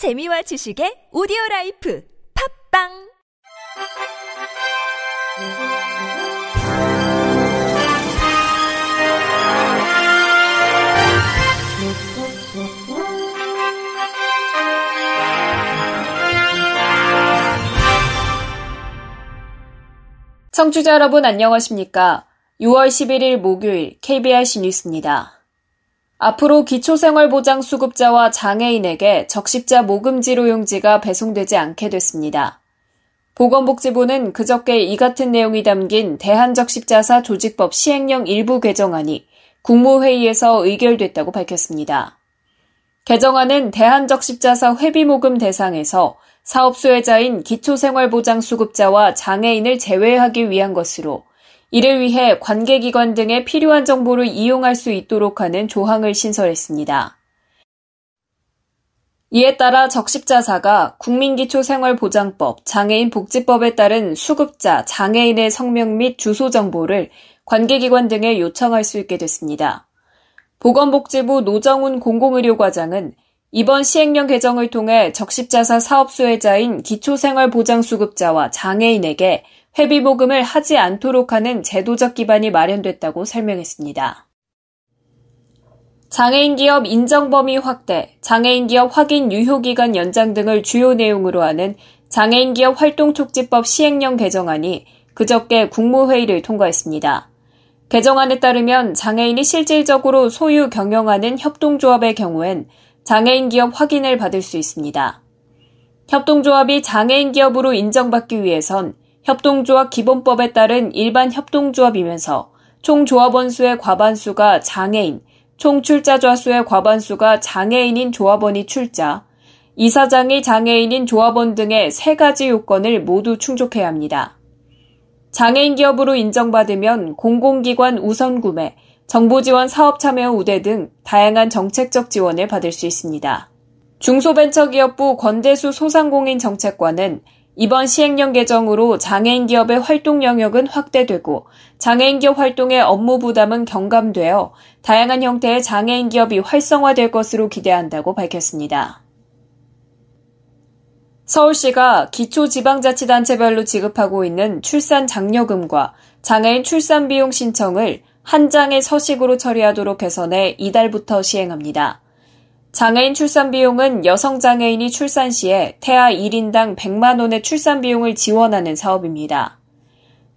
재미와 지식의 오디오 라이프 팝빵 청취자 여러분 안녕하십니까? 6월 11일 목요일 KBRC 뉴스입니다. 앞으로 기초생활보장 수급자와 장애인에게 적십자 모금지로 용지가 배송되지 않게 됐습니다. 보건복지부는 그저께 이 같은 내용이 담긴 대한적십자사 조직법 시행령 일부 개정안이 국무회의에서 의결됐다고 밝혔습니다. 개정안은 대한적십자사 회비모금 대상에서 사업 수혜자인 기초생활보장수급자와 장애인을 제외하기 위한 것으로 이를 위해 관계기관 등의 필요한 정보를 이용할 수 있도록 하는 조항을 신설했습니다. 이에 따라 적십자사가 국민기초생활보장법, 장애인복지법에 따른 수급자, 장애인의 성명 및 주소 정보를 관계기관 등에 요청할 수 있게 됐습니다. 보건복지부 노정훈 공공의료과장은 이번 시행령 개정을 통해 적십자사 사업 수혜자인 기초생활보장수급자와 장애인에게 회비보금을 하지 않도록 하는 제도적 기반이 마련됐다고 설명했습니다. 장애인 기업 인정 범위 확대, 장애인 기업 확인 유효 기간 연장 등을 주요 내용으로 하는 장애인 기업 활동촉진법 시행령 개정안이 그저께 국무회의를 통과했습니다. 개정안에 따르면 장애인이 실질적으로 소유 경영하는 협동조합의 경우엔 장애인 기업 확인을 받을 수 있습니다. 협동조합이 장애인 기업으로 인정받기 위해선 협동조합 기본법에 따른 일반 협동조합이면서 총 조합원 수의 과반수가 장애인, 총 출자좌 수의 과반수가 장애인인 조합원이 출자, 이사장이 장애인인 조합원 등의 세 가지 요건을 모두 충족해야 합니다. 장애인 기업으로 인정받으면 공공기관 우선 구매, 정보 지원 사업 참여 우대 등 다양한 정책적 지원을 받을 수 있습니다. 중소벤처기업부 권대수 소상공인 정책관은 이번 시행령 개정으로 장애인 기업의 활동 영역은 확대되고 장애인 기업 활동의 업무 부담은 경감되어 다양한 형태의 장애인 기업이 활성화될 것으로 기대한다고 밝혔습니다. 서울시가 기초 지방자치단체별로 지급하고 있는 출산 장려금과 장애인 출산 비용 신청을 한 장의 서식으로 처리하도록 개선해 이달부터 시행합니다. 장애인 출산 비용은 여성 장애인이 출산 시에 태아 1인당 100만 원의 출산 비용을 지원하는 사업입니다.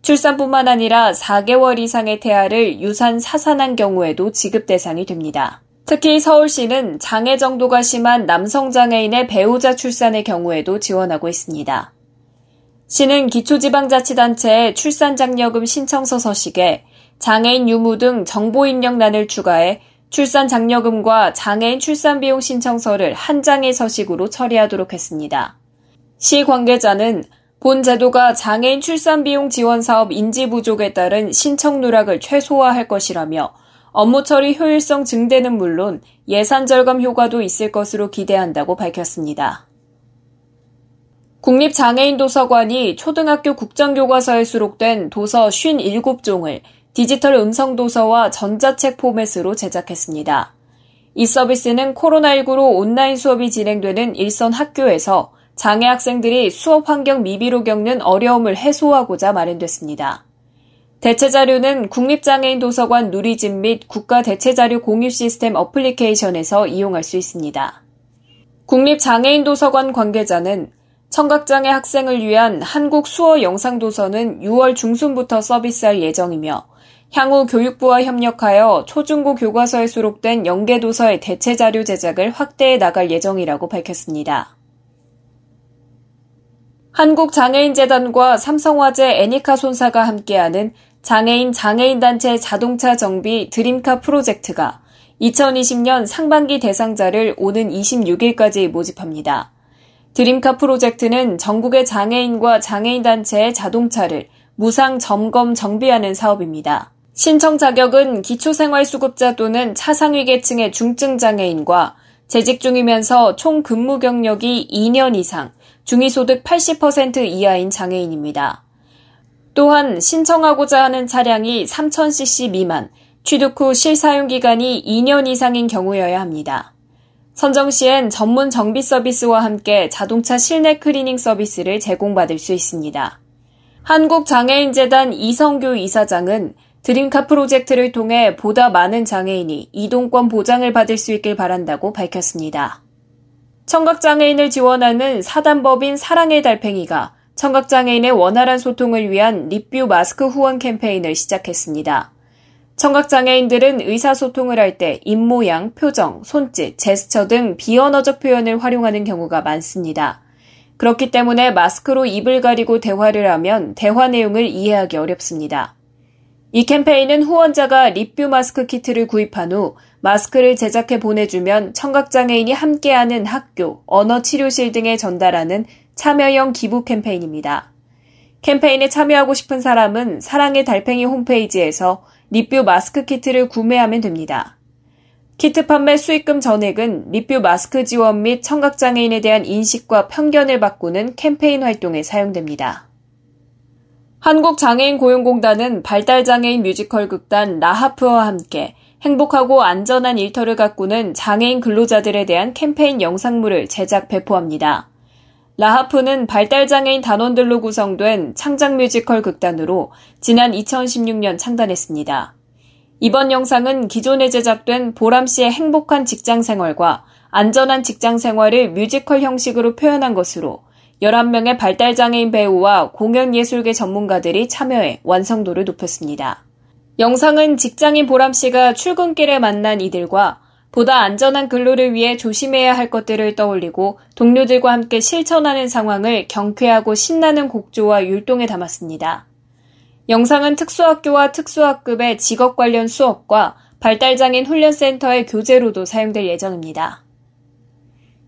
출산뿐만 아니라 4개월 이상의 태아를 유산 사산한 경우에도 지급 대상이 됩니다. 특히 서울시는 장애 정도가 심한 남성 장애인의 배우자 출산의 경우에도 지원하고 있습니다. 시는 기초지방자치단체에 출산장려금 신청서 서식에 장애인 유무 등 정보 입력란을 추가해 출산 장려금과 장애인 출산 비용 신청서를 한 장의 서식으로 처리하도록 했습니다. 시 관계자는 본 제도가 장애인 출산 비용 지원 사업 인지 부족에 따른 신청 누락을 최소화할 것이라며 업무 처리 효율성 증대는 물론 예산 절감 효과도 있을 것으로 기대한다고 밝혔습니다. 국립장애인 도서관이 초등학교 국정교과서에 수록된 도서 57종을 디지털 음성 도서와 전자책 포맷으로 제작했습니다. 이 서비스는 코로나19로 온라인 수업이 진행되는 일선 학교에서 장애 학생들이 수업 환경 미비로 겪는 어려움을 해소하고자 마련됐습니다. 대체 자료는 국립장애인 도서관 누리집 및 국가 대체 자료 공유 시스템 어플리케이션에서 이용할 수 있습니다. 국립장애인 도서관 관계자는 청각장애 학생을 위한 한국 수어 영상 도서는 6월 중순부터 서비스할 예정이며 향후 교육부와 협력하여 초중고 교과서에 수록된 연계도서의 대체 자료 제작을 확대해 나갈 예정이라고 밝혔습니다. 한국장애인재단과 삼성화재 애니카 손사가 함께하는 장애인 장애인단체 자동차 정비 드림카 프로젝트가 2020년 상반기 대상자를 오는 26일까지 모집합니다. 드림카 프로젝트는 전국의 장애인과 장애인단체의 자동차를 무상 점검 정비하는 사업입니다. 신청 자격은 기초생활수급자 또는 차상위계층의 중증장애인과 재직 중이면서 총 근무 경력이 2년 이상, 중위소득 80% 이하인 장애인입니다. 또한 신청하고자 하는 차량이 3000cc 미만, 취득 후 실사용 기간이 2년 이상인 경우여야 합니다. 선정 시엔 전문 정비 서비스와 함께 자동차 실내 클리닝 서비스를 제공받을 수 있습니다. 한국장애인재단 이성규 이사장은 드림카 프로젝트를 통해 보다 많은 장애인이 이동권 보장을 받을 수 있길 바란다고 밝혔습니다. 청각장애인을 지원하는 사단법인 사랑의 달팽이가 청각장애인의 원활한 소통을 위한 립뷰 마스크 후원 캠페인을 시작했습니다. 청각장애인들은 의사소통을 할 때 입모양, 표정, 손짓, 제스처 등 비언어적 표현을 활용하는 경우가 많습니다. 그렇기 때문에 마스크로 입을 가리고 대화를 하면 대화 내용을 이해하기 어렵습니다. 이 캠페인은 후원자가 립뷰 마스크 키트를 구입한 후 마스크를 제작해 보내주면 청각장애인이 함께하는 학교, 언어치료실 등에 전달하는 참여형 기부 캠페인입니다. 캠페인에 참여하고 싶은 사람은 사랑의 달팽이 홈페이지에서 립뷰 마스크 키트를 구매하면 됩니다. 키트 판매 수익금 전액은 립뷰 마스크 지원 및 청각장애인에 대한 인식과 편견을 바꾸는 캠페인 활동에 사용됩니다. 한국장애인 고용공단은 발달장애인 뮤지컬 극단 라하프와 함께 행복하고 안전한 일터를 가꾸는 장애인 근로자들에 대한 캠페인 영상물을 제작 배포합니다. 라하프는 발달장애인 단원들로 구성된 창작 뮤지컬 극단으로 지난 2016년 창단했습니다. 이번 영상은 기존에 제작된 보람 씨의 행복한 직장 생활과 안전한 직장 생활을 뮤지컬 형식으로 표현한 것으로 11명의 발달장애인 배우와 공연예술계 전문가들이 참여해 완성도를 높였습니다. 영상은 직장인 보람 씨가 출근길에 만난 이들과 보다 안전한 근로를 위해 조심해야 할 것들을 떠올리고 동료들과 함께 실천하는 상황을 경쾌하고 신나는 곡조와 율동에 담았습니다. 영상은 특수학교와 특수학급의 직업 관련 수업과 발달장애인 훈련센터의 교재로도 사용될 예정입니다.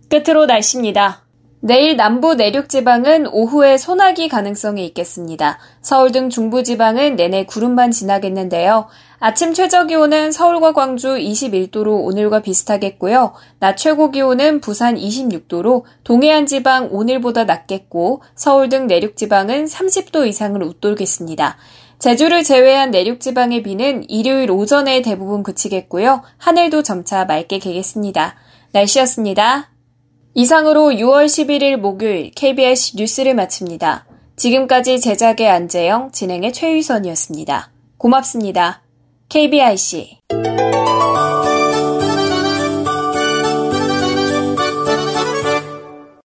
끝으로 날씨입니다. 내일 남부 내륙 지방은 오후에 소나기 가능성이 있겠습니다. 서울 등 중부 지방은 내내 구름만 지나겠는데요. 아침 최저 기온은 서울과 광주 21도로 오늘과 비슷하겠고요. 낮 최고 기온은 부산 26도로 동해안 지방 오늘보다 낮겠고 서울 등 내륙 지방은 30도 이상을 웃돌겠습니다. 제주를 제외한 내륙 지방의 비는 일요일 오전에 대부분 그치겠고요. 하늘도 점차 맑게 개겠습니다. 날씨였습니다. 이상으로 6월 11일 목요일 KBS 뉴스를 마칩니다. 지금까지 제작의 안재영, 진행의 최유선이었습니다. 고맙습니다. KBIC